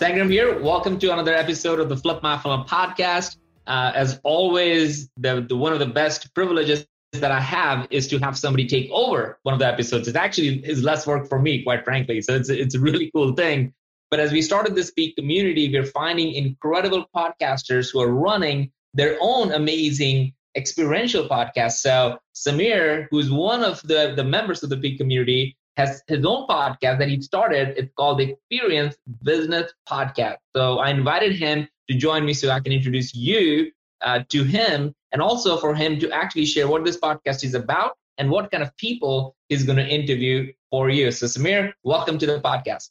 Sangram here. Welcome to another episode of the Flip My Funnel podcast. Uh, as always, the, the, one of the best privileges that I have is to have somebody take over one of the episodes. It actually is less work for me, quite frankly. So it's it's a really cool thing. But as we started this Peak community, we're finding incredible podcasters who are running their own amazing experiential podcast. So Samir, who's one of the, the members of the Peak community, has his own podcast that he started. It's called the Experience Business Podcast. So I invited him to join me so I can introduce you uh, to him and also for him to actually share what this podcast is about and what kind of people he's going to interview for you. So Samir, welcome to the podcast.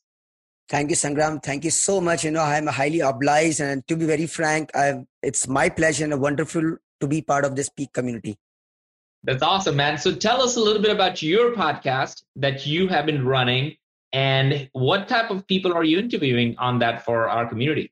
Thank you, Sangram. Thank you so much. You know, I'm highly obliged, and to be very frank, I've, it's my pleasure and wonderful to be part of this peak community. That's awesome, man. So tell us a little bit about your podcast that you have been running and what type of people are you interviewing on that for our community?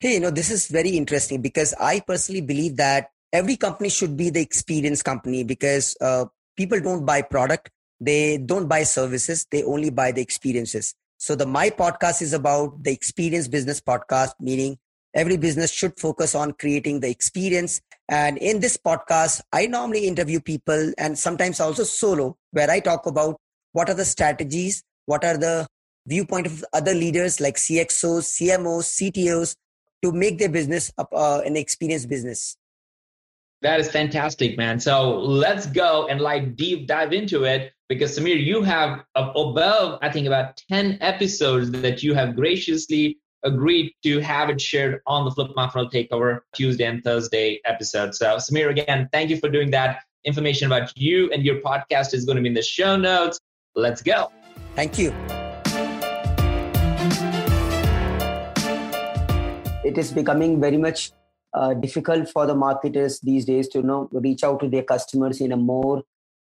Hey, you know, this is very interesting because I personally believe that every company should be the experience company because uh, people don't buy product, they don't buy services, they only buy the experiences. So the my podcast is about the experience business podcast, meaning every business should focus on creating the experience. And in this podcast i normally interview people and sometimes also solo where i talk about what are the strategies what are the viewpoint of other leaders like cxos cmos ctos to make their business uh, an experience business. That is fantastic man. So let's go and like deep dive into it because samir you have above i think about 10 episodes that you have graciously agreed to have it shared on the Flip My Funnel Takeover Tuesday and Thursday episode. So, Samir, again, thank you for doing that. Information about you and your podcast is going to be in the show notes. Let's go. Thank you. It is becoming very much uh, difficult for the marketers these days to you know reach out to their customers in a more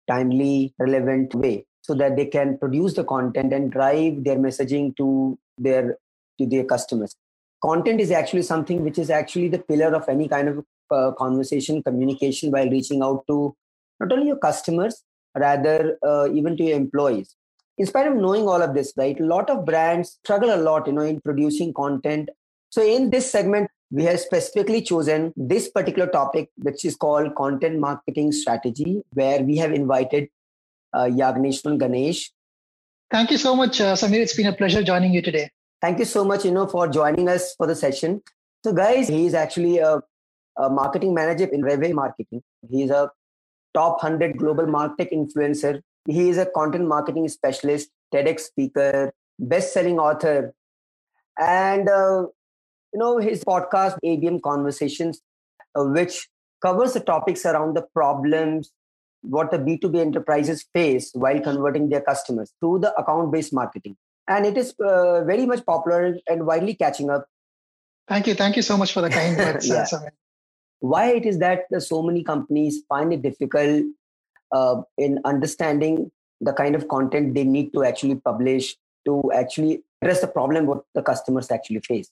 timely, relevant way so that they can produce the content and drive their messaging to their to their customers content is actually something which is actually the pillar of any kind of uh, conversation communication while reaching out to not only your customers rather uh, even to your employees in spite of knowing all of this right a lot of brands struggle a lot you know in producing content so in this segment we have specifically chosen this particular topic which is called content marketing strategy where we have invited uh, Yaagneshwaran Ganesh. Thank you so much, uh, Samir. It's been a pleasure joining you today. Thank you so much, you know, for joining us for the session. So, guys, he is actually a, a marketing manager in Revay Marketing. He is a top 100 global martech influencer. He is a content marketing specialist, TEDx speaker, best-selling author, and uh, you know his podcast ABM Conversations, uh, which covers the topics around the problems what the B2B enterprises face while converting their customers through the account-based marketing and it is uh, very much popular and widely catching up. Thank you. Thank you so much for the kind words. yeah. Why it is that so many companies find it difficult uh, in understanding the kind of content they need to actually publish to actually address the problem what the customers actually face.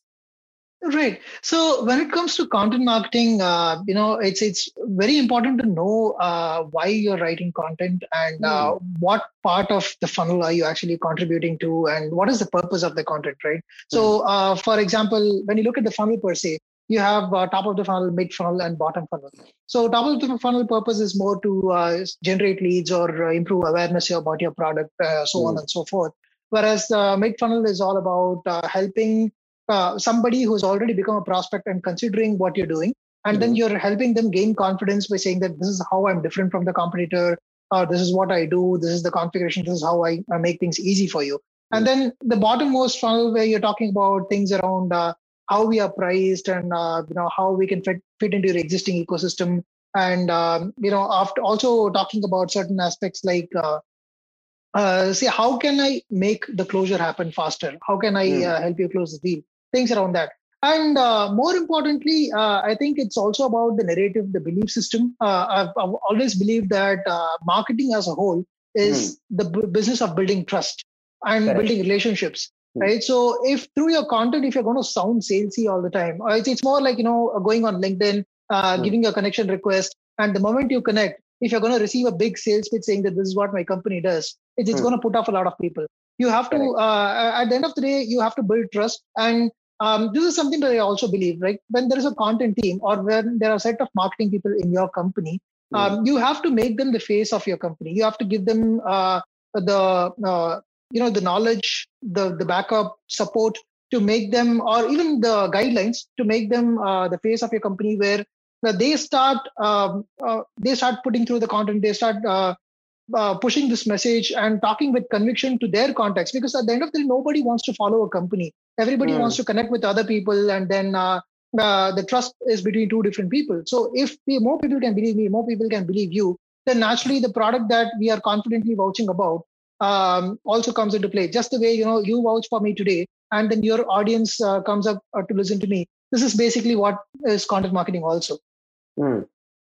Right. So when it comes to content marketing, uh, you know, it's it's very important to know uh, why you're writing content and uh, mm. what part of the funnel are you actually contributing to, and what is the purpose of the content, right? So, uh, for example, when you look at the funnel per se, you have uh, top of the funnel, mid funnel, and bottom funnel. So, top of the funnel purpose is more to uh, generate leads or improve awareness about your product, so mm. on and so forth. Whereas the mid funnel is all about helping uh, somebody who's already become a prospect and considering what you're doing and mm-hmm. then you're helping them gain confidence by saying that this is how i'm different from the competitor or this is what i do this is the configuration this is how i, I make things easy for you mm-hmm. and then the bottommost funnel where you're talking about things around uh, how we are priced and uh, you know how we can fit, fit into your existing ecosystem and um, you know after also talking about certain aspects like uh, uh, say how can i make the closure happen faster how can i mm. uh, help you close the deal things around that And uh, more importantly, uh, I think it's also about the narrative, the belief system. Uh, I've, I've, always believed that uh, marketing as a whole is mm. the b- business of building trust and Correct. building relationships. Mm. Right. So if through your content, if you're going to sound salesy all the time, it's, it's more like, you know, going on LinkedIn, mm. giving a connection request. And the moment you connect, if you're going to receive a big sales pitch saying that this is what my company does, it's, it's going to put off a lot of people. You have to, uh, at the end of the day, you have to build trust. And um, this is something that I also believe, right? When there is a content team or when there are a set of marketing people in your company, mm. um, you have to make them the face of your company. You have to give them uh, the, uh, you know, the knowledge, the the backup support to make them, or even the guidelines to make them uh, the face of your company, where they start um, uh, they start putting through the content, they start uh, pushing this message and talking with conviction to their context because at the end of the day nobody wants to follow a company. Everybody mm. wants to connect with other people and then uh, uh, the trust is between two different people. So if we, more people can believe me more people can believe you then naturally the product that we are confidently vouching about um, also comes into play. Just the way you know you vouch for me today and then your audience uh, comes up uh, to listen to me. This is basically what is content marketing also. Mm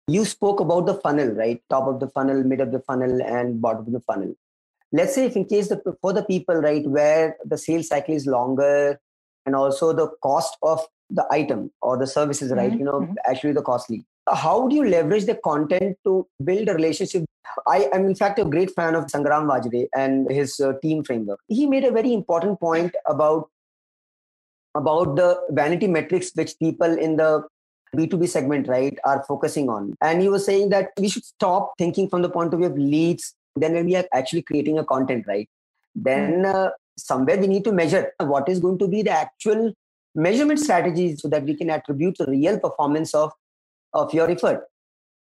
you spoke about the funnel right top of the funnel mid of the funnel and bottom of the funnel let's say if in case the for the people right where the sales cycle is longer and also the cost of the item or the services right mm-hmm. you know mm-hmm. actually the costly how do you leverage the content to build a relationship i am in fact a great fan of sangram vajre and his uh, team framework he made a very important point about about the vanity metrics which people in the B2B segment, right, are focusing on. And he was saying that we should stop thinking from the point of view of leads. Then when we are actually creating a content, right, then hmm. uh, somewhere we need to measure what is going to be the actual measurement strategies so that we can attribute the real performance of of your effort.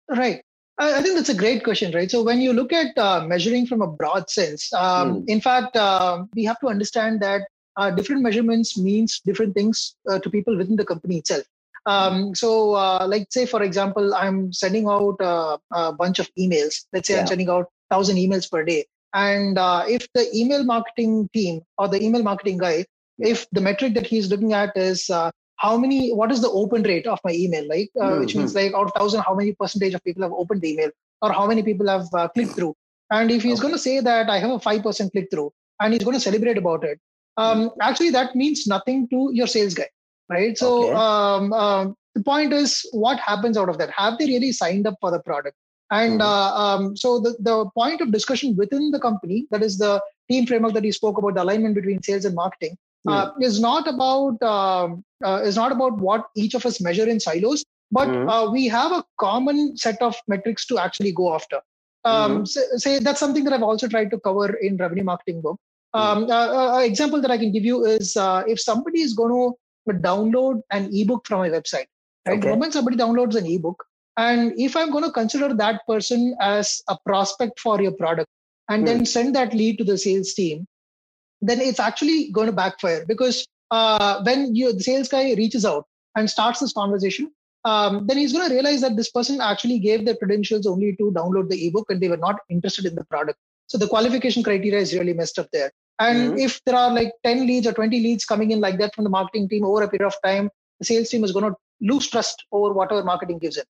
Right. I think that's a great question, right? So when you look at uh, measuring from a broad sense, um, mm. in fact, uh, we have to understand that uh, different measurements means different things uh, to people within the company itself. Um, so, uh, like say for example, I'm sending out uh, a bunch of emails. Let's say yeah. I'm sending out thousand emails per day, and uh, if the email marketing team or the email marketing guy, if the metric that he's looking at is uh, how many, what is the open rate of my email, like mm-hmm. which means like out of thousand, how many percentage of people have opened the email, or how many people have uh, clicked through. And if he's okay. going to say that I have a five percent click through, and he's going to celebrate about it, um, mm-hmm. actually that means nothing to your sales guy right? So okay. um, um, the point is, what happens out of that? Have they really signed up for the product? And mm-hmm. uh, um, so the, the point of discussion within the company, that is the team framework that you spoke about, the alignment between sales and marketing, uh, mm-hmm. is not about um, uh, is not about what each of us measure in silos, but mm-hmm. uh, we have a common set of metrics to actually go after. Um, mm-hmm. say, say, that's something that I've also tried to cover in revenue marketing book. Mm-hmm. Um, uh, uh, example that I can give you is uh, if somebody is going to download an ebook from my website. Right? Okay. The moment somebody downloads an ebook, and if I'm going to consider that person as a prospect for your product and hmm. then send that lead to the sales team, then it's actually going to backfire because uh, when you, the sales guy reaches out and starts this conversation, um, then he's going to realize that this person actually gave their credentials only to download the ebook and they were not interested in the product. So the qualification criteria is really messed up there. And mm-hmm. if there are like 10 leads or 20 leads coming in like that from the marketing team over a period of time, the sales team is going to lose trust over whatever marketing gives it.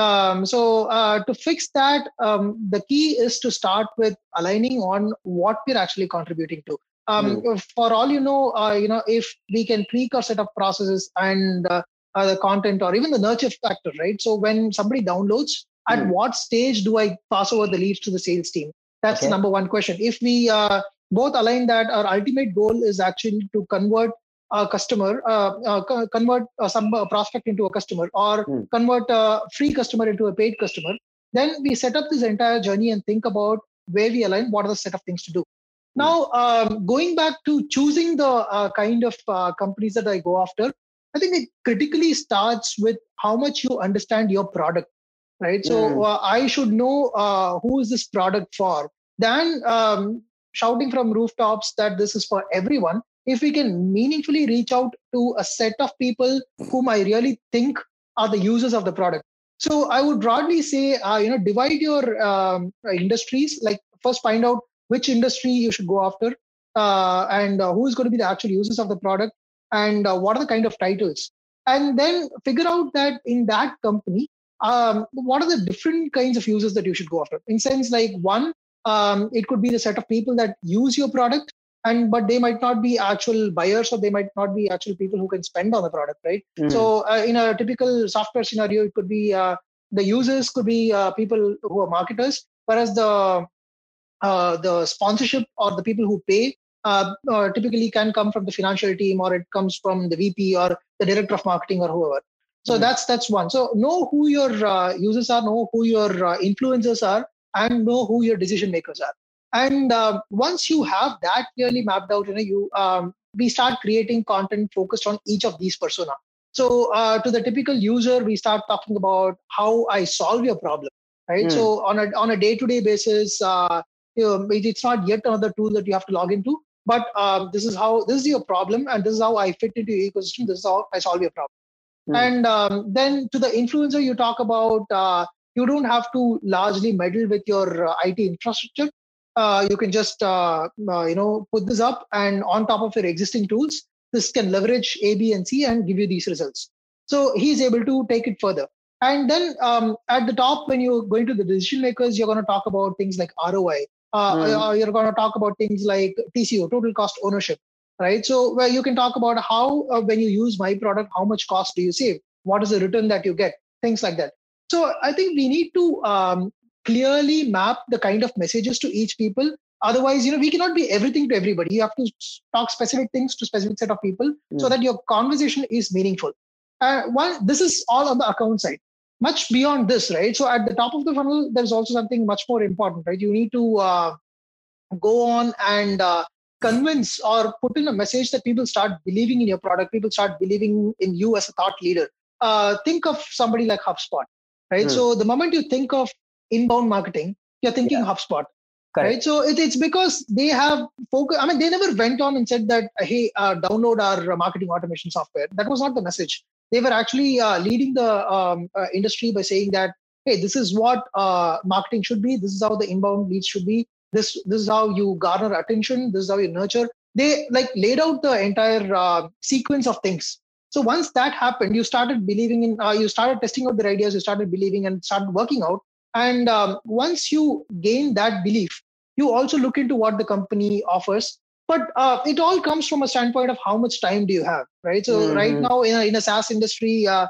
Um, so uh, to fix that, um, the key is to start with aligning on what we're actually contributing to. Um, mm. For all you know, uh, you know if we can tweak our set of processes and uh, uh the content or even the nurture factor, right? So when somebody downloads, mm. at what stage do I pass over the leads to the sales team? That's okay. the number one question. If we uh, both align that our ultimate goal is actually to convert a customer, uh, uh, convert uh, some prospect into a customer, or mm. convert a free customer into a paid customer. Then we set up this entire journey and think about where we align, what are the set of things to do. Hmm. Now, um, going back to choosing the uh, kind of uh, companies that I go after, I think it critically starts with how much you understand your product, right? So mm. uh, I should know uh, who is this product for. Then um, shouting from rooftops that this is for everyone if we can meaningfully reach out to a set of people whom i really think are the users of the product so i would broadly say uh, you know divide your um, industries like first find out which industry you should go after uh, and uh, who is going to be the actual users of the product and uh, what are the kind of titles and then figure out that in that company um, what are the different kinds of users that you should go after? In sense like one um, it could be the set of people that use your product and but they might not be actual buyers or they might not be actual people who can spend on the product right? Mm. so uh, in a typical software scenario it could be uh, the users could be uh, people who are marketers whereas the uh, the sponsorship or the people who pay uh, uh, typically can come from the financial team or it comes from the vp or the director of marketing or whoever so mm. that's that's one. So know who your users are know who your influencers are and know who your decision makers are. And uh, once you have that clearly mapped out you know you um, we start creating content focused on each of these persona. So uh, to the typical user we start talking about how i solve your problem right? Mm. so on a on a day to day basis uh, you know, it's not yet another tool that you have to log into but um, this is how this is your problem and this is how i fit into your ecosystem this is how i solve your problem mm. and um, then to the influencer you talk about uh, you don't have to largely meddle with your uh, IT infrastructure. Uh, you can just uh, uh, you know put this up, and on top of your existing tools, this can leverage A, B, and C and give you these results. So he's able to take it further. And then um, at the top, when you're going to the decision makers, you're going to talk about things like ROI. Mm. you're going to talk about things like TCO, total cost ownership, right? So where you can talk about how when you use my product, how much cost do you save? What is the return that you get? Things like that. So I think we need to um, clearly map the kind of messages to each people. Otherwise, you know, we cannot be everything to everybody. You have to talk specific things to specific set of people mm. so that your conversation is meaningful. Uh, one, this is all on the account side. Much beyond this, right? So at the top of the funnel, there's also something much more important, right? You need to uh, go on and uh, convince or put in a message that people start believing in your product. People start believing in you as a thought leader. Uh, think of somebody like HubSpot right? So the moment you think of inbound marketing, you're thinking yeah. HubSpot. Correct. Right. So it, it's because they have focus. I mean, they never went on and said that, hey, uh, download our marketing automation software. That was not the message. They were actually uh, leading the um, uh, industry by saying that, hey, this is what uh, marketing should be. This is how the inbound leads should be. This this is how you garner attention. This is how you nurture. They like laid out the entire uh, sequence of things so once that happened, you started believing in, uh, you started testing out their ideas, you started believing and started working out. And um, once you gain that belief, you also look into what the company offers. But uh, it all comes from a standpoint of how much time do you have, right? So mm-hmm. right now in a, in a SaaS industry, uh,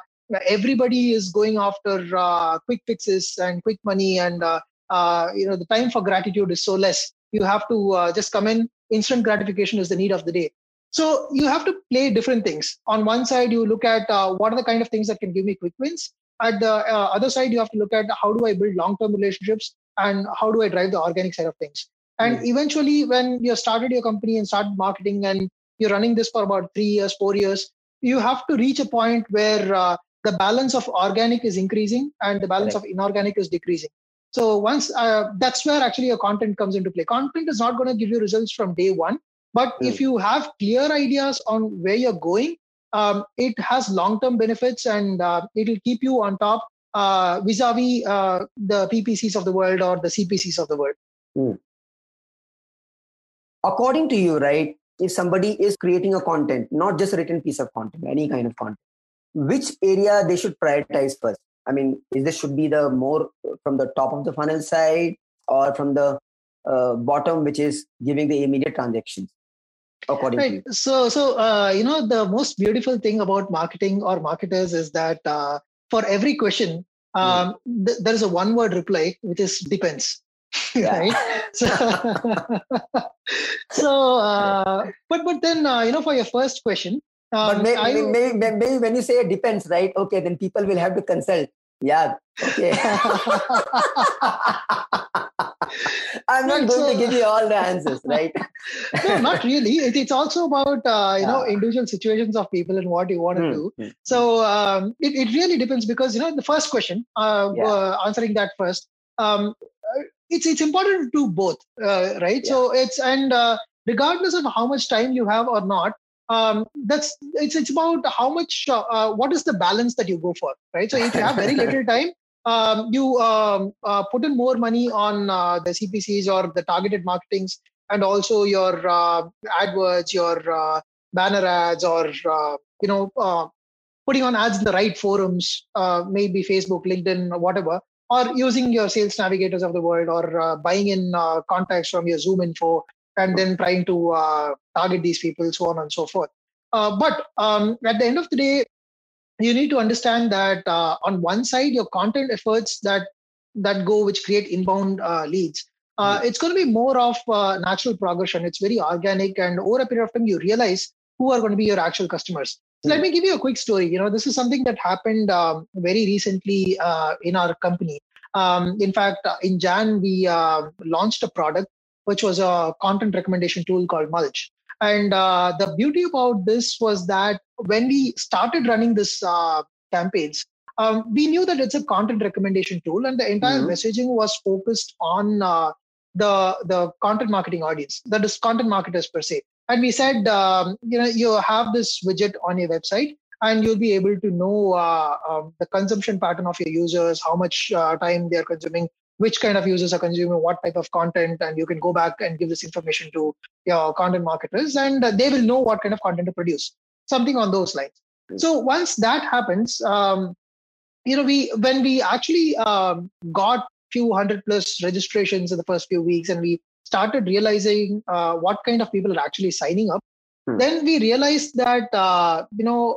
everybody is going after uh, quick fixes and quick money, and uh, uh, you know the time for gratitude is so less. You have to just come in. Instant gratification is the need of the day. So you have to play different things. On one side, you look at uh, what are the kind of things that can give me quick wins. At the uh, other side, you have to look at how do I build long-term relationships and how do I drive the organic side of things. And mm eventually, when you started your company and started marketing and you're running this for about three years, four years, you have to reach a point where uh, the balance of organic is increasing and the balance right. of inorganic is decreasing. So once uh, that's where actually your content comes into play. Content is not going to give you results from day one but mm. if you have clear ideas on where you're going, um, it has long-term benefits and uh, it'll keep you on top uh, vis-a-vis uh, the PPCs of the world or the CPCs of the world. Mm. According to you, right? If somebody is creating a content, not just a written piece of content, any kind of content, which area they should prioritize first? I mean, is this should be the more from the top of the funnel side or from the uh, bottom, which is giving the immediate transactions? according right. to So, so uh, you know, the most beautiful thing about marketing or marketers is that uh, for every question, um, mm. th- there is a one-word reply, which is depends. right. So, so uh, but but then uh, you know, for your first question. Um, but maybe, maybe, maybe when you say it depends, right? Okay, then people will have to consult. Yeah. Okay. I'm not going so, to give you all the answers, right? no, not really. It, it's also about uh, you know individual situations of people and what you want to mm, do. Mm. So um, it it really depends because you know the first question, uh, yeah. uh, answering that first, um, it's it's important to do both, uh, right? Yeah. So it's and uh, regardless of how much time you have or not, um, that's it's it's about how much uh, uh, what is the balance that you go for right? So if you have very little time um, you um, uh, put in more money on uh, the cpcs or the targeted marketings and also your uh, adwords your uh, banner ads or uh, you know uh, putting on ads in the right forums, uh, maybe Facebook, LinkedIn, whatever, or using your sales navigators of the world, or uh, buying in uh, contacts from your ZoomInfo, and then trying to uh, target these people, so on and so forth. Uh, but um, at the end of the day, you need to understand that uh, on one side, your content efforts that that go which create inbound leads. It's going to be more of natural progression. It's very organic, and over a period of time, you realize who are going to be your actual customers let me give you a quick story. You know, this is something that happened um, very recently uh, in our company. Um, in fact, uh, in Jan, we uh, launched a product which was a content recommendation tool called Mulch. And uh, the beauty about this was that when we started running this uh, campaigns, um, we knew that it's a content recommendation tool, and the entire mm-hmm. messaging was focused on uh, the the content marketing audience, that is content marketers per se and we said um, you know you have this widget on your website and you'll be able to know uh, uh, the consumption pattern of your users how much uh, time they're consuming which kind of users are consuming what type of content and you can go back and give this information to your content marketers and they will know what kind of content to produce. Something on those lines. So once that happens um, you know we when we actually um, got few hundred plus registrations in the first few weeks and we started realizing uh, what kind of people are actually signing up, hmm. then we realized that uh, you know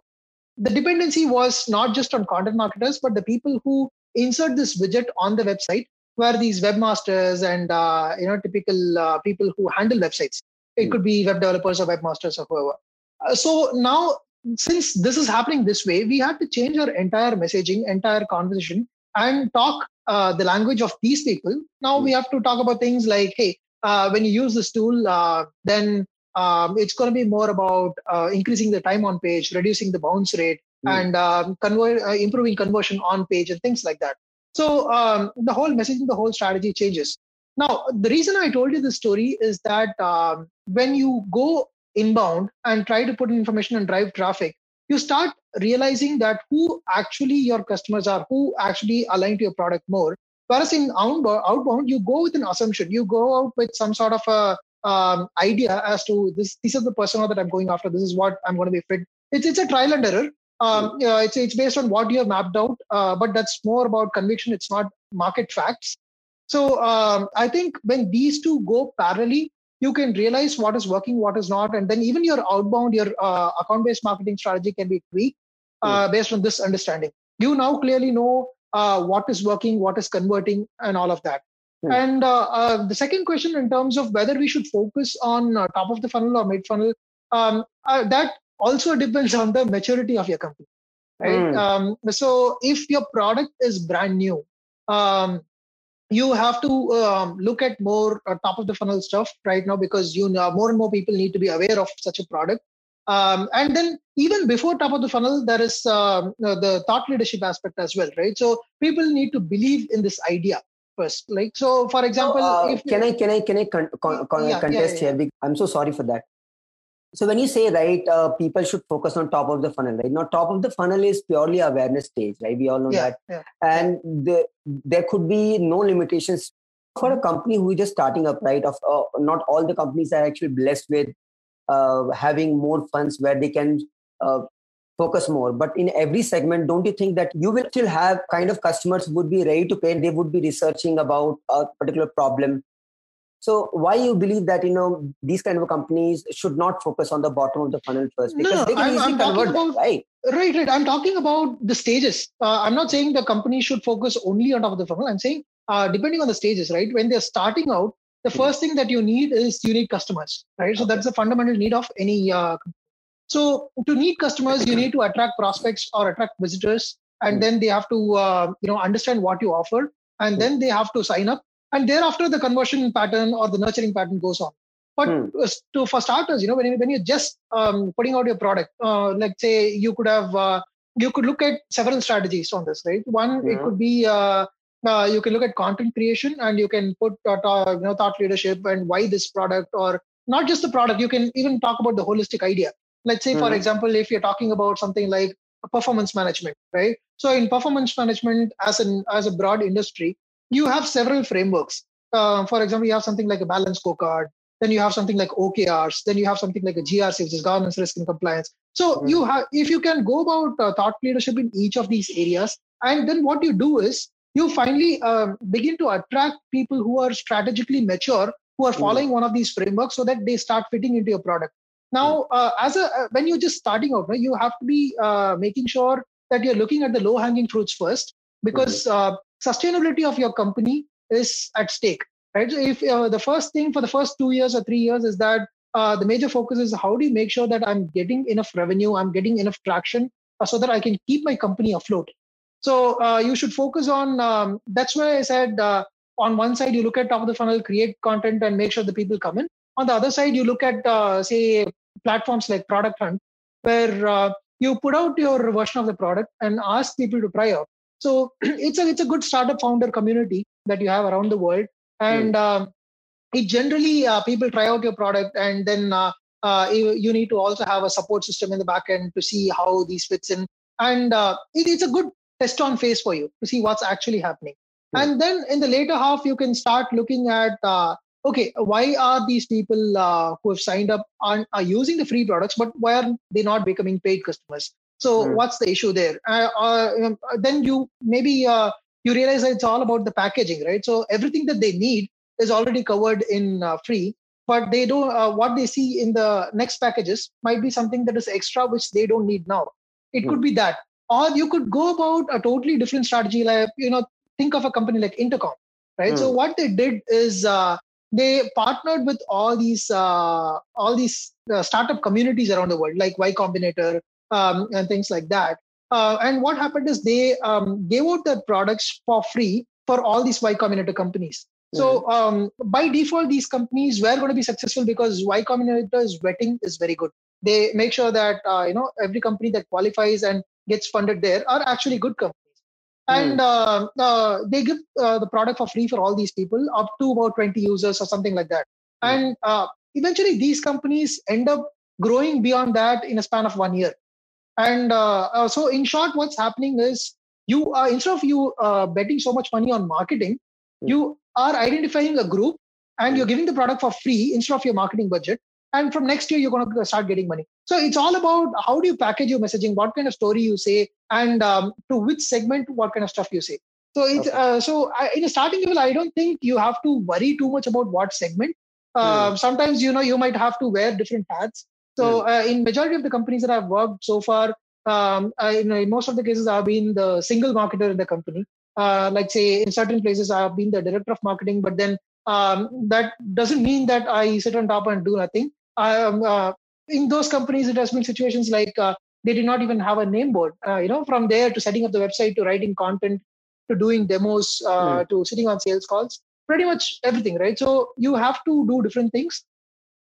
the dependency was not just on content marketers, but the people who insert this widget on the website were these webmasters and uh, you know typical uh, people who handle websites. It hmm. could be web developers or webmasters or whoever. Uh, so now, since this is happening this way, we had to change our entire messaging, entire conversation, and talk uh, the language of these people. Now we hmm. have to talk about things like, hey, uh, when you use this tool, uh, then um, it's going to be more about uh, increasing the time on page, reducing the bounce rate, mm. and um, convert, uh, improving conversion on page and things like that. So um, the whole messaging, the whole strategy changes. Now, the reason I told you this story is that um, when you go inbound and try to put in information and drive traffic, you start realizing that who actually your customers are, who actually align to your product more, Whereas in outbound, you go with an assumption. You go out with some sort of a um, idea as to this. This is the persona that I'm going after. This is what I'm going to be fit. It's it's a trial and error. Um, yeah, it's it's based on what you have mapped out, uh, but that's more about conviction. It's not market facts. So um, I think when these two go parallelly, you can realize what is working, what is not, and then even your outbound, your uh, account-based marketing strategy can be tweaked uh, based on this understanding. You now clearly know uh, what is working, what is converting, and all of that. Hmm. And uh, uh, the second question, in terms of whether we should focus on uh, top of the funnel or mid funnel, um, uh, that also depends on the maturity of your company. Right. Hmm. Um, so if your product is brand new, um, you have to um, look at more uh, top of the funnel stuff right now because you know more and more people need to be aware of such a product um, and then even before top of the funnel, there is uh, the thought leadership aspect as well, right? So people need to believe in this idea first. Like so, for example, so, uh, can I can I can I con- con- con- yeah, contest yeah, yeah, here? I'm so sorry for that. So when you say right, uh, people should focus on top of the funnel, right? Now, top of the funnel is purely awareness stage, right? We all know that, and the, there could be no limitations for a company who is just starting up, right? Of uh, not all the companies are actually blessed with uh, having more funds where they can uh, focus more but in every segment don't you think that you will still have kind of customers would be ready to pay they would be researching about a particular problem so why you believe that you know these kind of companies should not focus on the bottom of the funnel first? Because no, they can I'm, easily I'm convert about, that, right? Right right. I'm talking about the stages. Uh, i'm not saying the company should focus only on top of the funnel. I'm saying uh, depending on the stages right? When they're starting out the hmm. first thing that you need is you need customers right? So that's the fundamental need of any uh, so to need customers you need to attract prospects or attract visitors and hmm. then they have to uh, you know understand what you offer and hmm. then they have to sign up and thereafter the conversion pattern or the nurturing pattern goes on. But to for starters you know when, when you're just um, putting out your product uh, like say you could have uh, you could look at several strategies on this right? One it could be uh, uh, you can look at content creation and you can put uh, you know thought leadership and why this product or not just the product you can even talk about the holistic idea. Let's say mm for hmm. example if you're talking about something like performance management right? So in performance management as an as a broad industry you have several frameworks uh, for example you have something like a balance scorecard then you have something like okrs then you have something like a grc which is governance risk and compliance so mm-hmm. you have if you can go about uh, thought leadership in each of these areas and then what you do is you finally uh, begin to attract people who are strategically mature who are hmm. following mm-hmm. one of these frameworks so that they start fitting into your product now hmm. uh, as a uh, when you're just starting out right, you have to be uh, making sure that you're looking at the low hanging fruits first because mm-hmm. Sustainability of your company is at stake right? So if uh, the first thing for the first two years or three years is that uh, the major focus is how do you make sure that i'm getting enough revenue i'm getting enough traction uh, so that i can keep my company afloat. So uh, you should focus on um, that's why i said uh, on one side you look at top of the funnel create content and make sure the people come in. On the other side you look at say platforms like product hunt where you put out your version of the product and ask people to try out so it's a it's a good startup founder community that you have around the world, and mm. uh, it generally uh, people try out your product, and then uh, uh, you, you, need to also have a support system in the back end to see how these fits in, and uh, it, it's a good test on phase for you to see what's actually happening. Mm. And then in the later half, you can start looking at uh, okay, why are these people uh, who have signed up are using the free products, but why are they not becoming paid customers? So mm. what's the issue there? Uh, uh, then you maybe uh, you realize that it's all about the packaging, right? So everything that they need is already covered in uh, free, but they don't. Uh, what they see in the next packages might be something that is extra, which they don't need now. It mm. could be that, or you could go about a totally different strategy. Like you know, think of a company like Intercom, right? Mm. So hmm. what they did is uh, they partnered with all these all these startup communities around the world, like Y Combinator, um, and things like that. Uh, and what happened is they um, gave out their products for free for all these Y Combinator companies. Mm-hmm. So um, by default, these companies were going to be successful because Y Combinator's vetting is very good. They make sure that uh, you know every company that qualifies and gets funded there are actually good companies. And mm. uh, they give uh, the product for free for all these people, up to about 20 users or something like that. Mm. And uh, eventually, these companies end up growing beyond that in a span of one year. And uh, uh, so, in short, what's happening is you are instead of you uh, betting so much money on marketing, mm. you are identifying a group and you're giving the product for free instead of your marketing budget. And from next year, you're going to start getting money. So it's all about how do you package your messaging, what kind of story you say, and um, to which segment, what kind of stuff you say. So it's okay. uh, so I, in a starting level, I don't think you have to worry too much about what segment. Uh, mm. Sometimes you know you might have to wear different hats. So hmm. uh, in majority of the companies that I've worked so far, um, I, you know, in most of the cases, I've been the single marketer in the company. Uh, like say in certain places, I've been the director of marketing, but then um, that doesn't mean that I sit on top and do nothing. Um, uh, in those companies, it has been situations like uh, they did not even have a name board. Uh, you know, from there to setting up the website to writing content to doing demos mm. to sitting on sales calls, pretty much everything, right? So you have to do different things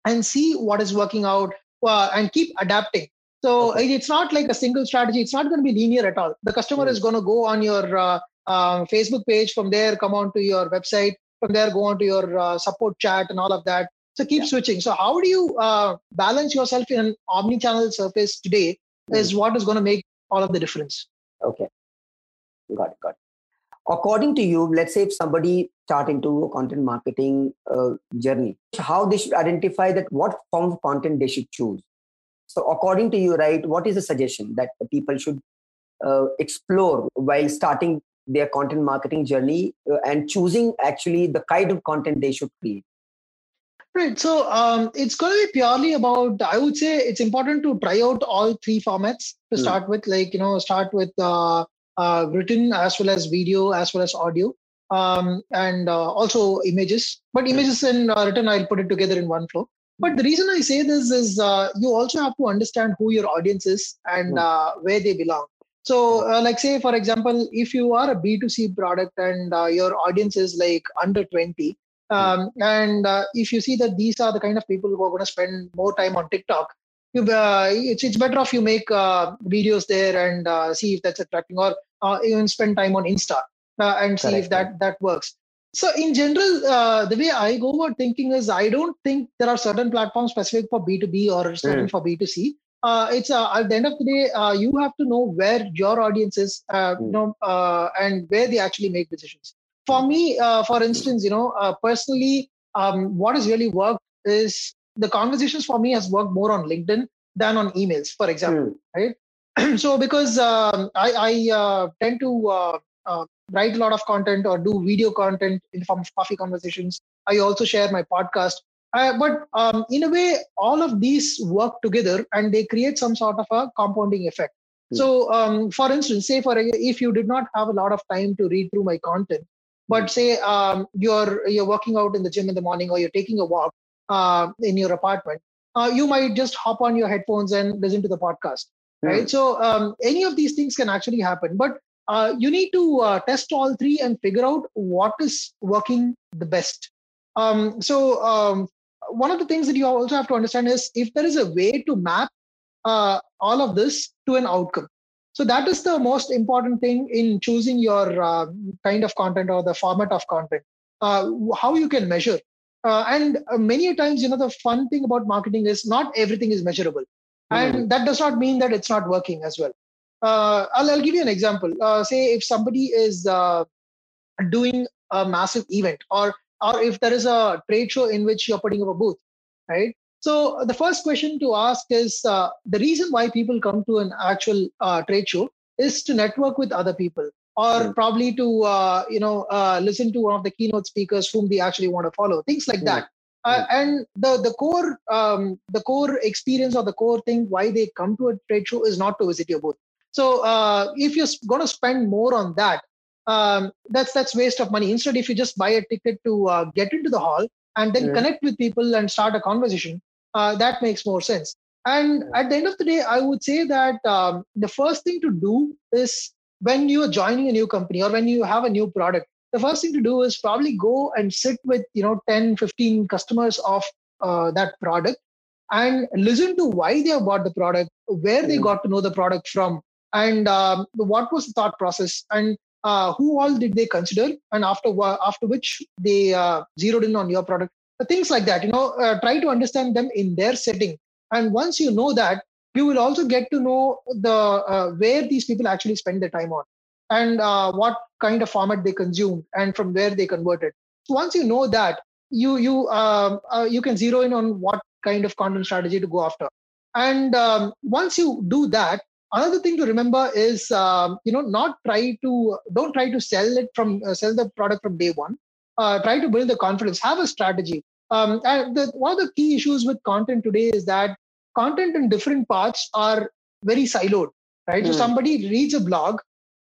and see what is working out uh, and keep adapting. So okay. it's not like a single strategy. It's not going to be linear at all. The customer mm-hmm. is going to go on your uh, uh, Facebook page. From there, come on to your website. From there, go on to your uh, support chat and all of that. So keep yeah. switching. So how do you uh, balance yourself in an omni-channel surface today? Mm-hmm. Is what is going to make all of the difference. Okay, got it. Got it according to you let's say if somebody start into a content marketing uh, journey how they should identify that what form of content they should choose so according to you right what is the suggestion that people should uh, explore while starting their content marketing journey uh, and choosing actually the kind of content they should create Right. So um, it's going to be purely about, I would say it's important to try out all three formats to hmm. start with, like, you know, start with uh, uh, written as well as video as well as audio um, and uh, also images. But images and uh, written i'll put it together in one flow. But the reason i say this is uh, you also have to understand who your audience is and uh, where they belong. So uh, like say for example if you are a b2c product and your audience is like under 20 um, and if you see that these are the kind of people who are going to spend more time on tiktok you, it's, it's better if you make videos there and see if that's attracting or uh, even spend time on Insta uh, and see Correct. if that that works. So in general, uh, the way I go about thinking is I don't think there are certain platforms specific for B2B or certain mm. for B2C. Uh, it's uh, at the end of the day, uh, you have to know where your audience is, mm. you know, and where they actually make decisions. For me, for instance, you know, personally, um, what has really worked is the conversations for me has worked more on LinkedIn than on emails, for example, mm. right? so because um, I, I uh, tend to uh, uh, write a lot of content or do video content in the form of coffee conversations. I also share my podcast. Uh, but um, in a way, all of these work together and they create some sort of a compounding effect. Mm. So, um, for instance, say for if you did not have a lot of time to read through my content, but mm. say um, you're you're working out in the gym in the morning or you're taking a walk uh, in your apartment, uh, you might just hop on your headphones and listen to the podcast, mm. right? So um, any of these things can actually happen, but uh, you need to uh, test all three and figure out what is working the best. Um, so um, one of the things that you also have to understand is if there is a way to map uh, all of this to an outcome. So that is the most important thing in choosing your uh, kind of content or the format of content. Uh, how you can measure. Uh, and uh, many times, you know, the fun thing about marketing is not everything is measurable. Mm. And that does not mean that it's not working as well. Uh, I'll, I'll, give you an example. say if somebody is doing a massive event or or if there is a trade show in which you're putting up a booth, right? So the first question to ask is uh, the reason why people come to an actual uh, trade show is to network with other people or mm. probably to uh, you know uh, listen to one of the keynote speakers whom we actually want to follow things like that. Uh, and the the core um, the core experience or the core thing why they come to a trade show is not to visit your booth. So uh, if you're going to spend more on that um, that's that's waste of money. Instead if you just buy a ticket to get into the hall and then connect with people and start a conversation uh, that makes more sense. And at the end of the day, I would say that um, the first thing to do is when you are joining a new company or when you have a new product, the first thing to do is probably go and sit with you know 10, 15 customers of uh, that product and listen to why they have bought the product, where they got to know the product from, and um, what was the thought process, and uh, who all did they consider, and after after which they uh, zeroed in on your product. Things like that you know uh, try to understand them in their setting. And once you know that you will also get to know the uh, where these people actually spend their time on and uh, what kind of format they consume and from where they converted so once you know that you you um, uh, you can zero in on what kind of content strategy to go after. And um, once you do that another thing to remember is um, you know not try to don't try to sell it from uh, sell the product from day one. Uh, try to build the confidence, have a strategy. Um, and the, one of the key issues with content today is that content in different parts are very siloed, right? Mm. So hmm. somebody reads a blog,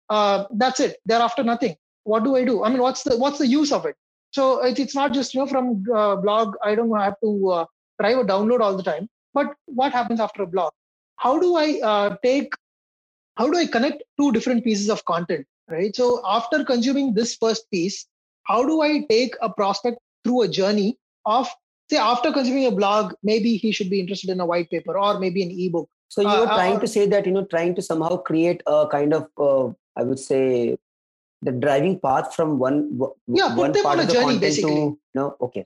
uh, that's it. They're after nothing. What do I do? I mean, what's the what's the use of it? So it, it's not just you know from uh, blog. I don't have to uh, drive a download all the time. But what happens after a blog? How do I uh, take? How do I connect two different pieces of content? Right. So after consuming this first piece, how do I take a prospect through a journey of say after consuming a blog, maybe he should be interested in a white paper or maybe an ebook. So you're uh, trying uh, to say that you know trying to somehow create a kind of uh, I would say the driving path from one yeah put one them on a journey basically. To, no okay.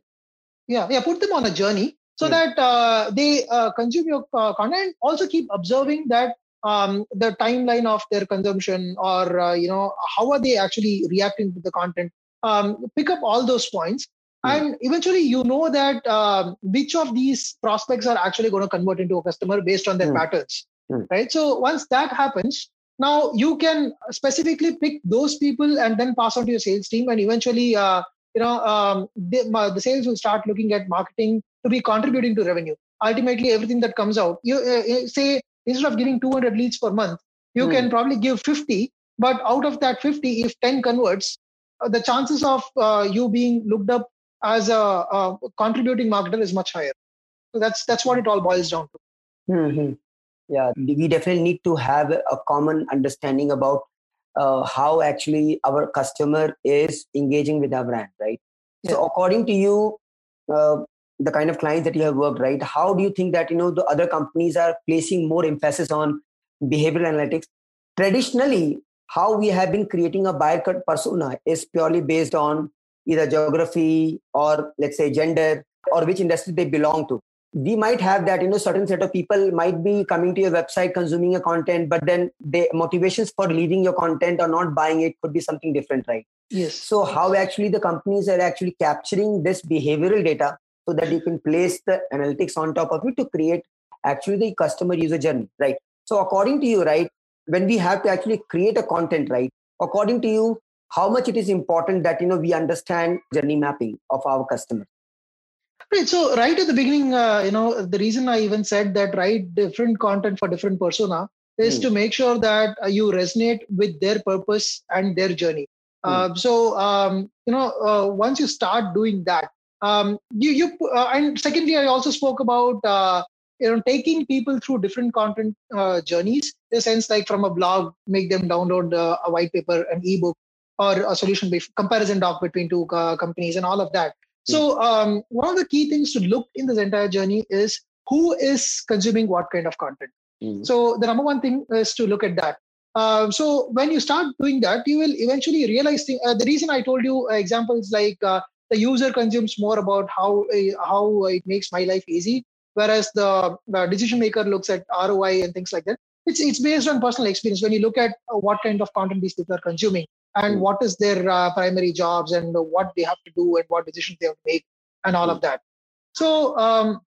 Yeah yeah put them on a journey so hmm. that uh, they uh, consume your uh, content. Also keep observing that um, the timeline of their consumption or uh, you know how are they actually reacting to the content um, pick up all those points. And eventually you know that um, which of these prospects are actually going to convert into a customer based on their mm. patterns mm. right so once that happens now you can specifically pick those people and then pass on to your sales team and eventually uh, you know um, the, the, sales will start looking at marketing to be contributing to revenue ultimately everything that comes out you uh, say instead of giving 200 leads per month you mm. can probably give 50 but out of that 50 if 10 converts uh, the chances of uh, you being looked up as a, a, contributing marketer is much higher. So that's that's what it all boils down to. Mm-hmm. Yeah, we definitely need to have a common understanding about uh, how actually our customer is engaging with our brand, right? Yeah. So, according to you, uh, the kind of clients that you have worked, right? How do you think that you know the other companies are placing more emphasis on behavioral analytics? Traditionally, how we have been creating a buyer persona is purely based on either geography or let's say gender or which industry they belong to. We might have that you know certain set of people might be coming to your website consuming your content but then the motivations for leaving your content or not buying it could be something different right? Yes. So how actually the companies are actually capturing this behavioral data so that you can place the analytics on top of it to create actually the customer user journey, right? So according to you, right, when we have to actually create a content, right, according to you, how much it is important that you know we understand journey mapping of our customer Right. So right at the beginning, uh, you know, the reason I even said that write different content for different persona is mm. to make sure that uh, you resonate with their purpose and their journey. Mm. Uh, so um, you know, uh, once you start doing that, um, you you uh, and secondly, I also spoke about uh, you know taking people through different content journeys. In a sense, like from a blog, make them download a white paper, an ebook, or a solution based comparison doc between two companies, and all of that so um, one of the key things to look in this entire journey is who is consuming what kind of content. Mm. So the number one thing is to look at that. Uh, so when you start doing that, you will eventually realize the, uh, the reason I told you uh, examples like uh, the user consumes more about how uh, how it makes my life easy, whereas the, the decision maker looks at ROI and things like that. It's it's based on personal experience. When you look at uh, what kind of content these people are consuming, and hmm. what is their uh, primary jobs and what they have to do and what decisions they have to make and all of hmm. that. So um,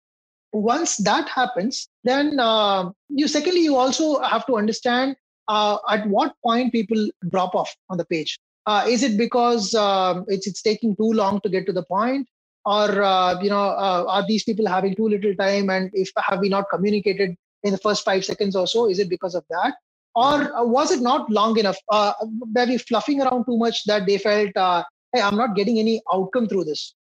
once that happens then uh, you secondly you also have to understand uh, at what point people drop off on the page. Uh, is it because um, it's it's taking too long to get to the point? Or uh, you know uh, are these people having too little time? And if have we not communicated in the first five seconds or so is it because of that or uh, was it not long enough? Uh, were we fluffing around too much that they felt uh, hey i'm not getting any outcome through this.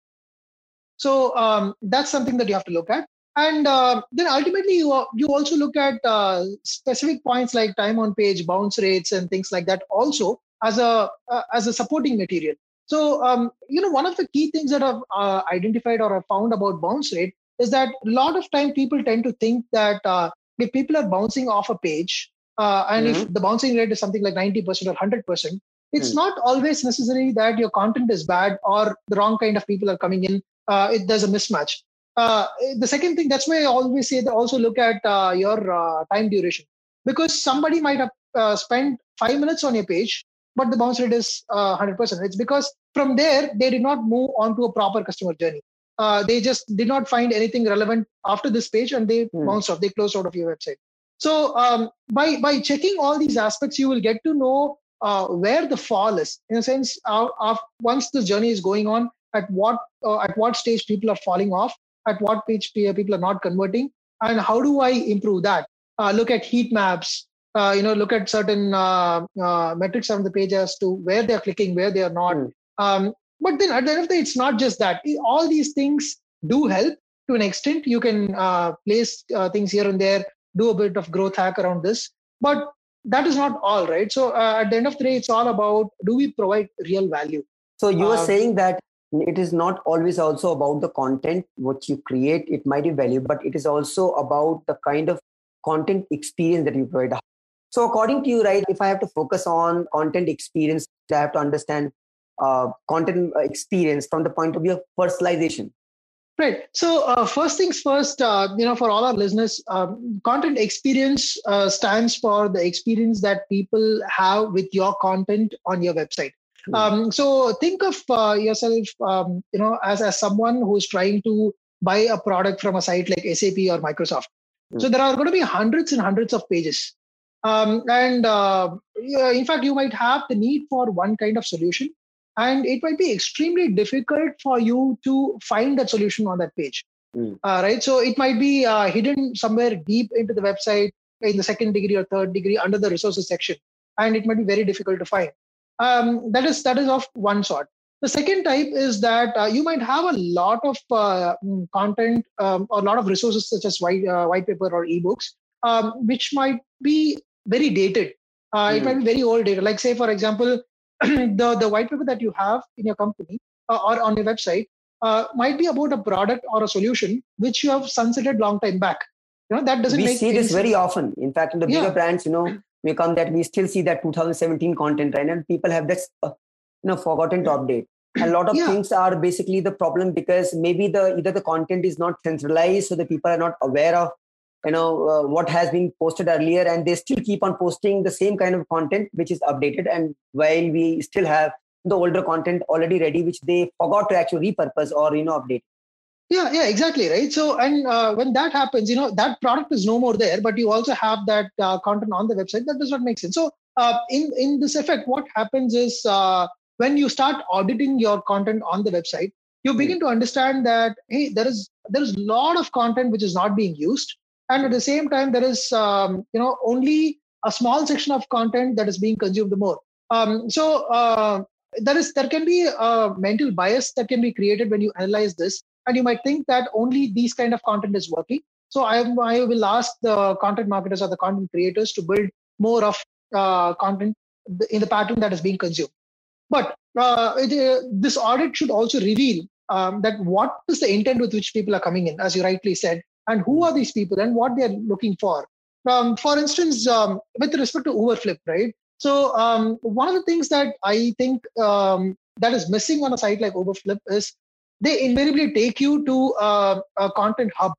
So um, that's something that you have to look at. And uh, then ultimately you, you also look at uh, specific points like time on page bounce rates and things like that also as a uh, as a supporting material. So um, you know one of the key things that i've uh, identified or i've found about bounce rate is that a lot of time people tend to think that if people are bouncing off a page uh, and mm-hmm. if the bouncing rate is something like 90% or 100%, it's mm. not always necessary that your content is bad or the wrong kind of people are coming in. Uh, it, there's a mismatch. Uh, the second thing, that's why I always say that also look at uh, your uh, time duration because somebody might have uh, spent five minutes on your page, but the bounce rate is 100%. It's because from there, they did not move on to a proper customer journey. they just did not find anything relevant after this page and they mm. bounced off, they closed out of your website. So um, by by checking all these aspects, you will get to know uh, where the fall is. In a sense, uh, uh, once the journey is going on, at what uh, at what stage people are falling off, at what page people are not converting, and how do I improve that? Uh, look at heat maps. Uh, you know, look at certain metrics on the page as to where they are clicking, where they are not. Mm. Um, but then at the end of the day, it's not just that. All these things do help to an extent. You can place things here and there do a bit of growth hack around this. But that is not all, right? So uh, at the end of the day, it's all about do we provide real value? So you are um, saying that it is not always also about the content what you create. It might be value, but it is also about the kind of content experience that you provide. So according to you, right, if I have to focus on content experience, I have to understand uh, content experience from the point of view of personalization. Right. So uh, first things first, uh, you know, for all our listeners, um, content experience uh, stands for the experience that people have with your content on your website. Mm-hmm. Um, so think of uh, yourself, um, you know, as as someone who's trying to buy a product from a site like SAP or Microsoft. Mm-hmm. So there are going to be hundreds and hundreds of pages, um, and uh, in fact, you might have the need for one kind of solution and it might be extremely difficult for you to find that solution on that page mm. uh, right so it might be uh, hidden somewhere deep into the website in the second degree or third degree under the resources section and it might be very difficult to find um, that is that is of one sort the second type is that uh, you might have a lot of uh, mm, content um, or a lot of resources such as white uh, white paper or ebooks um, which might be very dated mm. it hmm. might be very old data like say for example the the white paper that you have in your company uh, or on your website uh, might be about a product or a solution which you have sunsetted long time back. You know that doesn't. We see this sense. very often. In fact, in the bigger yeah. brands, you know, we come that we still see that 2017 content, right? And people have this, uh, you know, forgotten to update. A lot of yeah. things are basically the problem because maybe the either the content is not centralized, so the people are not aware of you know uh, what has been posted earlier and they still keep on posting the same kind of content which is updated and while we still have the older content already ready which they forgot to actually repurpose or you know update Yeah, yeah, exactly, right. So, and uh, when that happens, you know, that product is no more there, but you also have that uh, content on the website. That does not make sense. So, uh, in in this effect, what happens is uh, when you start auditing your content on the website, you hmm. begin to understand that hey, there is there is a lot of content which is not being used, and at the same time, there is um, you know only a small section of content that is being consumed more. Um, so uh, there is there can be a mental bias that can be created when you analyze this. And you might think that only these kind of content is working. So i, I will ask the content marketers or the content creators to build more of uh, content in the pattern that is being consumed. But uh, it, uh, this audit should also reveal um, that what is the intent with which people are coming in as you rightly said and who are these people and what they are looking for um, for instance um, with respect to Uberflip, right so um, one of the things that i think um, that is missing on a site like Uberflip is they invariably take you to uh, a content hub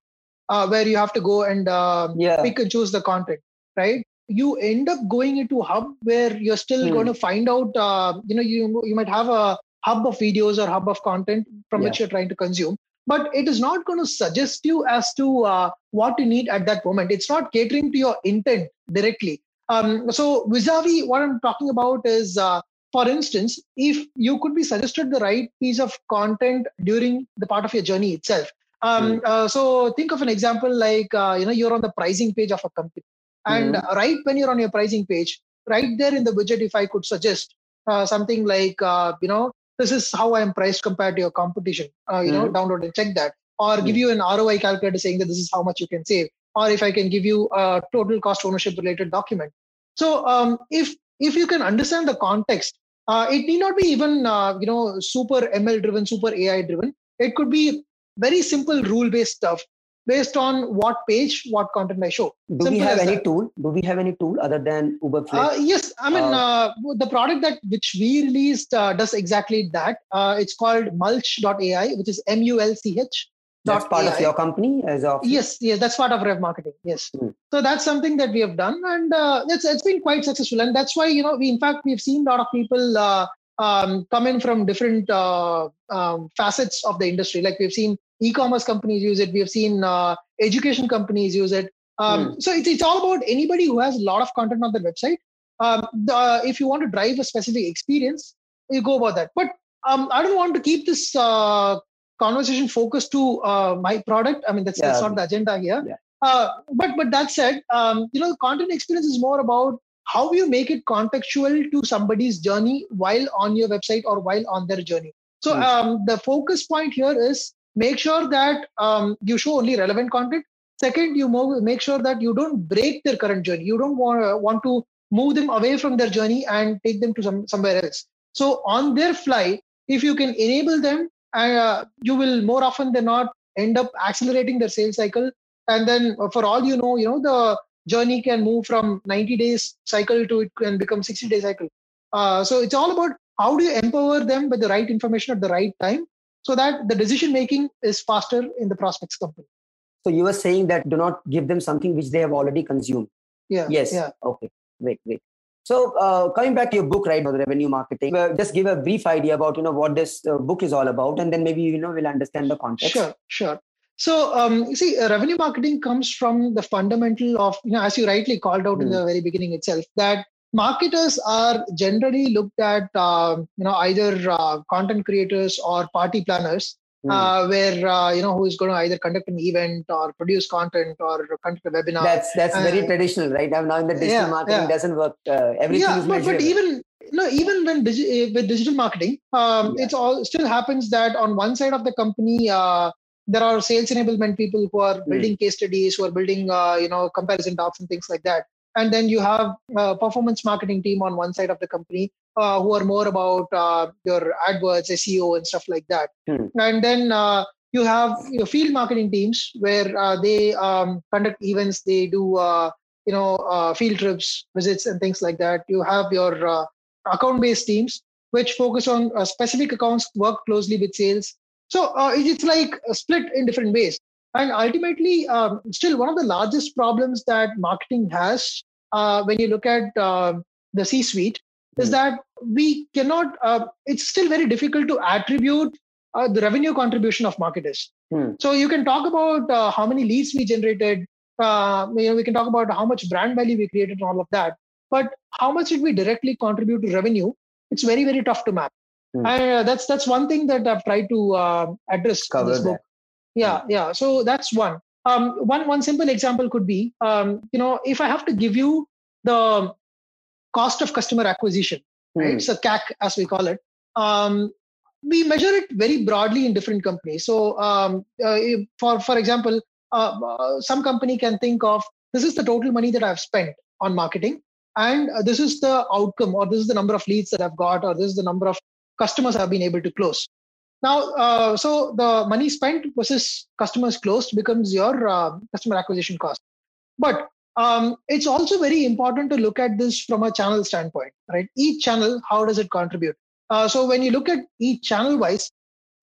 uh, where you have to go and uh, yeah. pick and choose the content, right? You end up going into a hub where you're still hmm. going to find out, uh, you know, you you might have a hub of videos or hub of content from yeah. which you're trying to consume, but it is not going to suggest you as to uh, what you need at that moment. It's not catering to your intent directly. Um, so vis-a-vis what I'm talking about is uh, for instance, if you could be suggested the right piece of content during the part of your journey itself. Um, mm. uh, so think of an example like uh, you know you're on the pricing page of a company, and mm. right when you're on your pricing page, right there in the widget, if I could suggest uh, something like uh, you know this is how I am priced compared to your competition, uh, you mm. know download and check that, or give hmm. you an ROI calculator saying that this is how much you can save, or if I can give you a total cost ownership related document. So um, if if you can understand the context uh, it need not be even uh, you know super ml driven super ai driven it could be very simple rule based stuff based on what page what content i show do simple we have any that. tool do we have any tool other than uber uh, yes i mean uh, uh, the product that which we released uh, does exactly that it's called mulch.ai which is m-u-l-c-h that's part AI. of your company as of yes yes that's part of rev marketing yes mm. so that's something that we have done and uh, it's it's been quite successful and that's why you know we in fact we've seen a lot of people uh, um, come in from different uh, um, facets of the industry like we've seen e-commerce companies use it we've seen uh, education companies use it um, mm. so it's, it's all about anybody who has a lot of content on their website um, the, if you want to drive a specific experience you go about that but um, I don't want to keep this uh, conversation focused to uh, my product. I mean, that's, yeah. that's not the agenda here. Yeah. Uh, but but that said, um, you know, content experience is more about how you make it contextual to somebody's journey while on your website or while on their journey. So mm. um, the focus point here is make sure that um, you show only relevant content. Second, you make sure that you don't break their current journey. You don't want, uh, want to move them away from their journey and take them to some, somewhere else. So on their fly, if you can enable them uh, you will more often than not end up accelerating their sales cycle and then uh, for all you know you know the journey can move from 90 days cycle to it can become 60 day cycle. Uh, so it's all about how do you empower them with the right information at the right time so that the decision making is faster in the prospects company. So you were saying that do not give them something which they have already consumed. Yeah yes. yeah. Okay. Great great. So uh, coming back to your book, right, the revenue marketing, uh, just give a brief idea about you know what this uh, book is all about, and then maybe you know we'll understand the context. Sure, sure. So um, you see, uh, revenue marketing comes from the fundamental of you know as you rightly called out mm. in the hmm. very beginning itself that marketers are generally looked at um, you know either uh, content creators or party planners mm. uh, where uh, you know who is going to either conduct an event or produce content or conduct a webinar. That's that's uh, very traditional, right? Now in the digital yeah, marketing yeah. doesn't work. Uh, everything yeah, is but, but even no, even when digi- with digital marketing, um, yeah. it's all still happens that on one side of the company. Uh, there are sales enablement people who are hmm. building mm. case studies, who are building, uh, you know, comparison docs and things like that and then you have a performance marketing team on one side of the company uh, who are more about uh, your AdWords, SEO, and stuff like that. Hmm. And then uh, you have your field marketing teams where uh, they um, conduct events, they do uh, you know uh, field trips, visits, and things like that. You have your account-based teams which focus on specific accounts, work closely with sales. So it's like split in different ways. And ultimately, um, still one of the largest problems that marketing has when you look at the C-suite is hmm. that we cannot uh, it's still very difficult to attribute uh, the revenue contribution of marketers Hmm. So you can talk about uh, how many leads we generated. Uh, you know, we can talk about how much brand value we created and all of that. But how much did we directly contribute to revenue? It's very very tough to map. Hmm. And uh, that's that's one thing that I've tried to uh, address Cover this book. That. Yeah, hmm. yeah. So that's one. Um, one one simple example could be, um, you know, if I have to give you the cost of customer acquisition, mm. right? So CAC, as we call it. Um, we measure it very broadly in different companies. So, um, uh, for for example, uh, uh, some company can think of this is the total money that I've spent on marketing, and uh, this is the outcome, or this is the number of leads that I've got, or this is the number of customers I've been able to close. Now, uh, so the money spent versus customers closed becomes your uh, customer acquisition cost. But um, it's also very important to look at this from a channel standpoint, right? Each channel, how does it contribute? Uh, so when you look at each channel wise,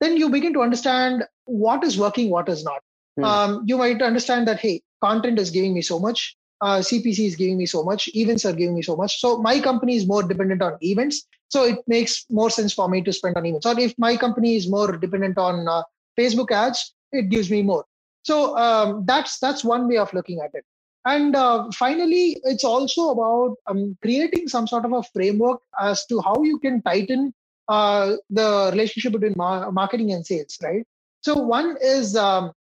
then you begin to understand what is working, what is not. Hmm. Um, you might understand that, hey, content is giving me so much, uh, CPC is giving me so much, events are giving me so much. So my company is more dependent on events. So it makes more sense for me to spend on events. Or if my company is more dependent on uh, Facebook ads, it gives me more. So um, that's that's one way of looking at it. And uh, finally, it's also about um, creating some sort of a framework as to how you can tighten uh, the relationship between ma- marketing and sales, right? So one is, um,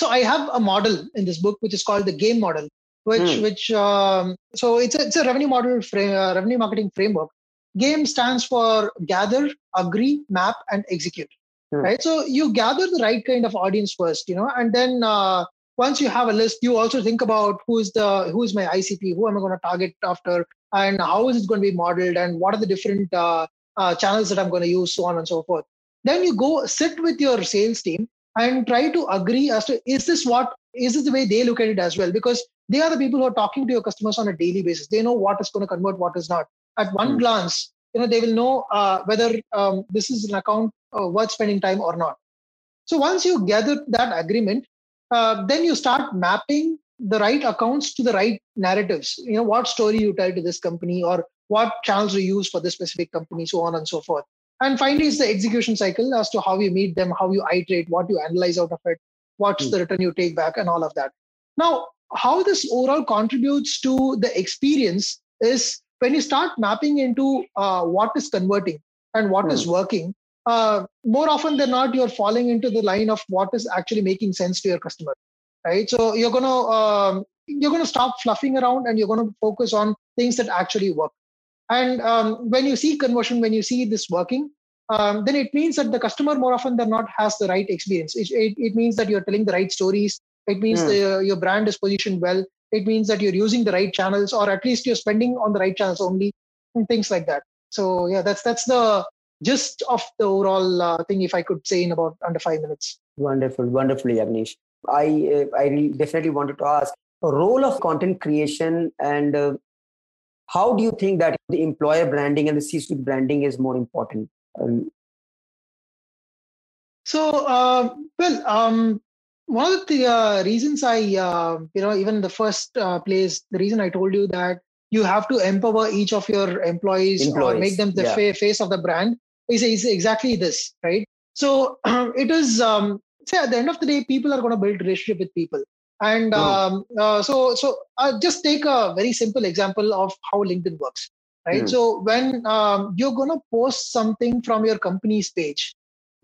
so I have a model in this book which is called the game model, which mm. which um, so it's a, it's a revenue model frame, uh, revenue marketing framework. Game stands for gather, agree, map, and execute. Mm. Right. So you gather the right kind of audience first, you know, and then uh, once you have a list, you also think about who is the who is my ICP, who am I going to target after, and how is it going to be modeled, and what are the different uh, uh, channels that I'm going to use, so on and so forth. Then you go sit with your sales team and try to agree as to is this what is this the way they look at it as well because they are the people who are talking to your customers on a daily basis. They know what is going to convert, what is not. At one mm. glance, you know they will know uh, whether um, this is an account uh, worth spending time or not. So once you gather that agreement, uh, then you start mapping the right accounts to the right narratives you know what story you tell to this company or what channels you use for this specific company so on and so forth and finally it's the execution cycle as to how you meet them how you iterate what you analyze out of it what's mm. the return you take back and all of that now how this overall contributes to the experience is when you start mapping into uh, what is converting and what mm. is working uh, more often than not, you're falling into the line of what is actually making sense to your customer, right? So you're gonna um, you're gonna stop fluffing around and you're gonna focus on things that actually work. And um, when you see conversion, when you see this working, um, then it means that the customer more often than not has the right experience. It, it, it means that you're telling the right stories. It means mm. the, your brand is positioned well. It means that you're using the right channels, or at least you're spending on the right channels only, and things like that. So yeah, that's that's the gist of the overall uh, thing if i could say in about under five minutes wonderful wonderfully Avnish. i uh, i definitely wanted to ask role of content creation and uh, how do you think that the employer branding and the c-suite branding is more important um, so uh, well um, one of the uh, reasons i uh, you know even the first place the reason i told you that you have to empower each of your employees, employees. or make them the yeah. face of the brand is, is exactly this, right? So it is, um, say at the end of the day, people are going to build relationship with people. And oh. um, uh, so, so I'll just take a very simple example of how LinkedIn works, right? Mm. So when um, you're going to post something from your company's page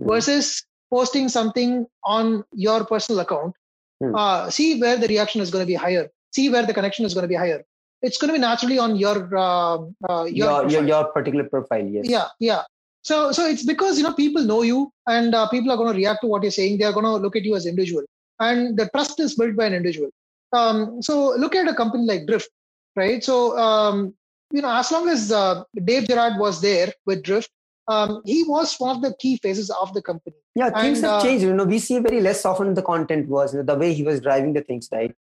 mm. versus posting something on your personal account, mm. uh, see where the reaction is going to be higher. See where the connection is going to be higher. It's going to be naturally on your uh, uh your, your, your particular profile. Yes. Yeah, yeah. So, so it's because you know people know you, and uh, people are going to react to what you're saying. They are going to look at you as individual, and the trust is built by an individual. Um, so, look at a company like Drift, right? So, um, you know, as long as uh, Dave Gerhardt was there with Drift, um, he was one of the key faces of the company. Yeah, things and, have uh, changed. You know, we see very less often the content was the way he was driving the things, right?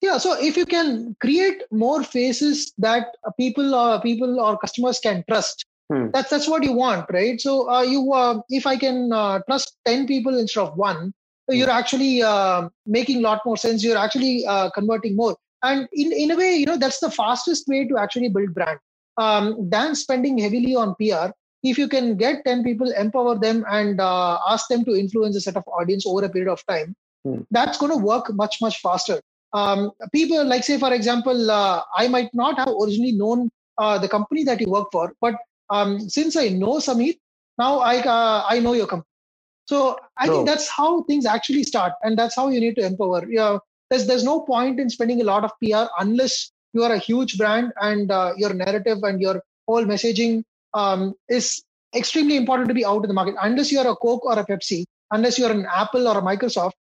Yeah, so if you can create more faces that people or people or customers can trust, Hmm. That's that's what you want, right? So uh, you, uh, if I can uh, trust ten people instead of one, so you're hmm. actually uh, making a lot more sense. You're actually uh, converting more, and in in a way, you know that's the fastest way to actually build brand. Um, than spending heavily on PR, if you can get 10 people empower them and uh, ask them to influence a set of audience over a period of time hmm. that's going to work much much faster. Um, people like say for example uh, i might not have originally known uh, the company that you work for but um, since i know sameer now i uh, i know your company. So i think that's how things actually start and that's how you need to empower. Yeah there's there's no point in spending a lot of pr unless you are a huge brand and uh, your narrative and your whole messaging um, is extremely important to be out in the market. Unless you're a Coke or a Pepsi, unless you're an Apple or a Microsoft,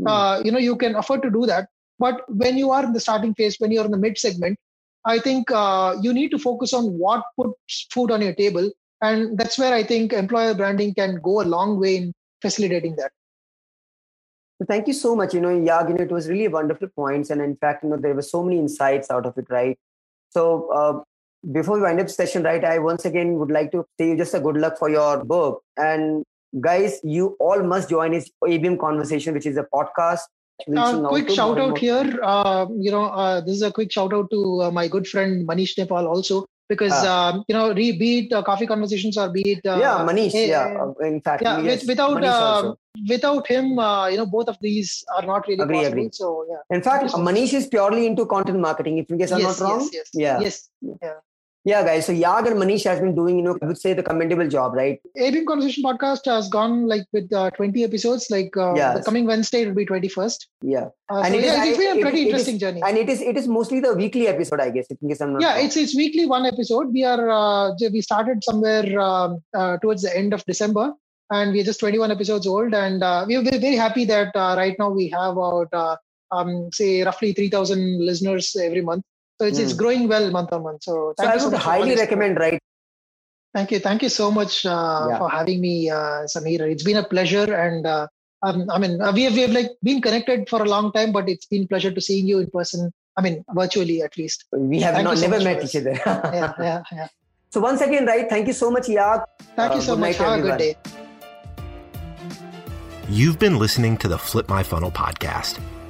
mm. uh, you know you can afford to do that. But when you are in the starting phase, when you're in the mid segment, I think uh, you need to focus on what puts food on your table, and that's where I think employer branding can go a long way in facilitating that. Thank you so much. You know, Yag, you know, it was really wonderful points, and in fact, you know, there were so many insights out of it, right? So uh, before we wind up session, right, I once again would like to say you just a good luck for your book. And guys, you all must join his ABM conversation, which is a podcast. Uh, quick shout out here. Uh, you know, uh, this is a quick shout out to uh, my good friend Manish Nepal also because ah. um, you know, re, be it uh, coffee conversations or be it uh, yeah, Manish. Hey, yeah, in fact, yeah, with, without uh, without him, you know, both of these are not really agree, possible. Agree. So yeah. In fact, Manish is purely into content marketing. If in case I'm yes, not wrong, yes, yes, yeah, yes, yeah. Yeah, guys. So Yag and Manish has been doing, you know, I would say the commendable job, right? ABM Conversation podcast has gone like with uh, 20 episodes. Like uh, yes. the coming Wednesday it will be 21st. Yeah, uh, and so it yeah, is, it's been a pretty it, interesting it is, journey. And it is it is mostly the weekly episode, I guess. In case I'm not yeah, wrong. it's it's weekly one episode. We are uh, we started somewhere um, uh, towards the end of December, and we're just 21 episodes old, and uh, we're very happy that right now we have about um, say roughly 3,000 listeners every month. So it's, mm. it's hmm. growing well month on month. So, so I would so highly recommend, right? Thank you. Thank you so much uh, yeah. for having me, uh, Sameer. It's been a pleasure. And uh, um, I mean, uh, we have, we have like been connected for a long time, but it's been pleasure to seeing you in person. I mean, virtually at least. We have not, never met each other. yeah, yeah, yeah. So once again, right? Thank you so much, Yag. Thank you uh, so much. Have a good day. You've been listening to the Flip My Funnel podcast.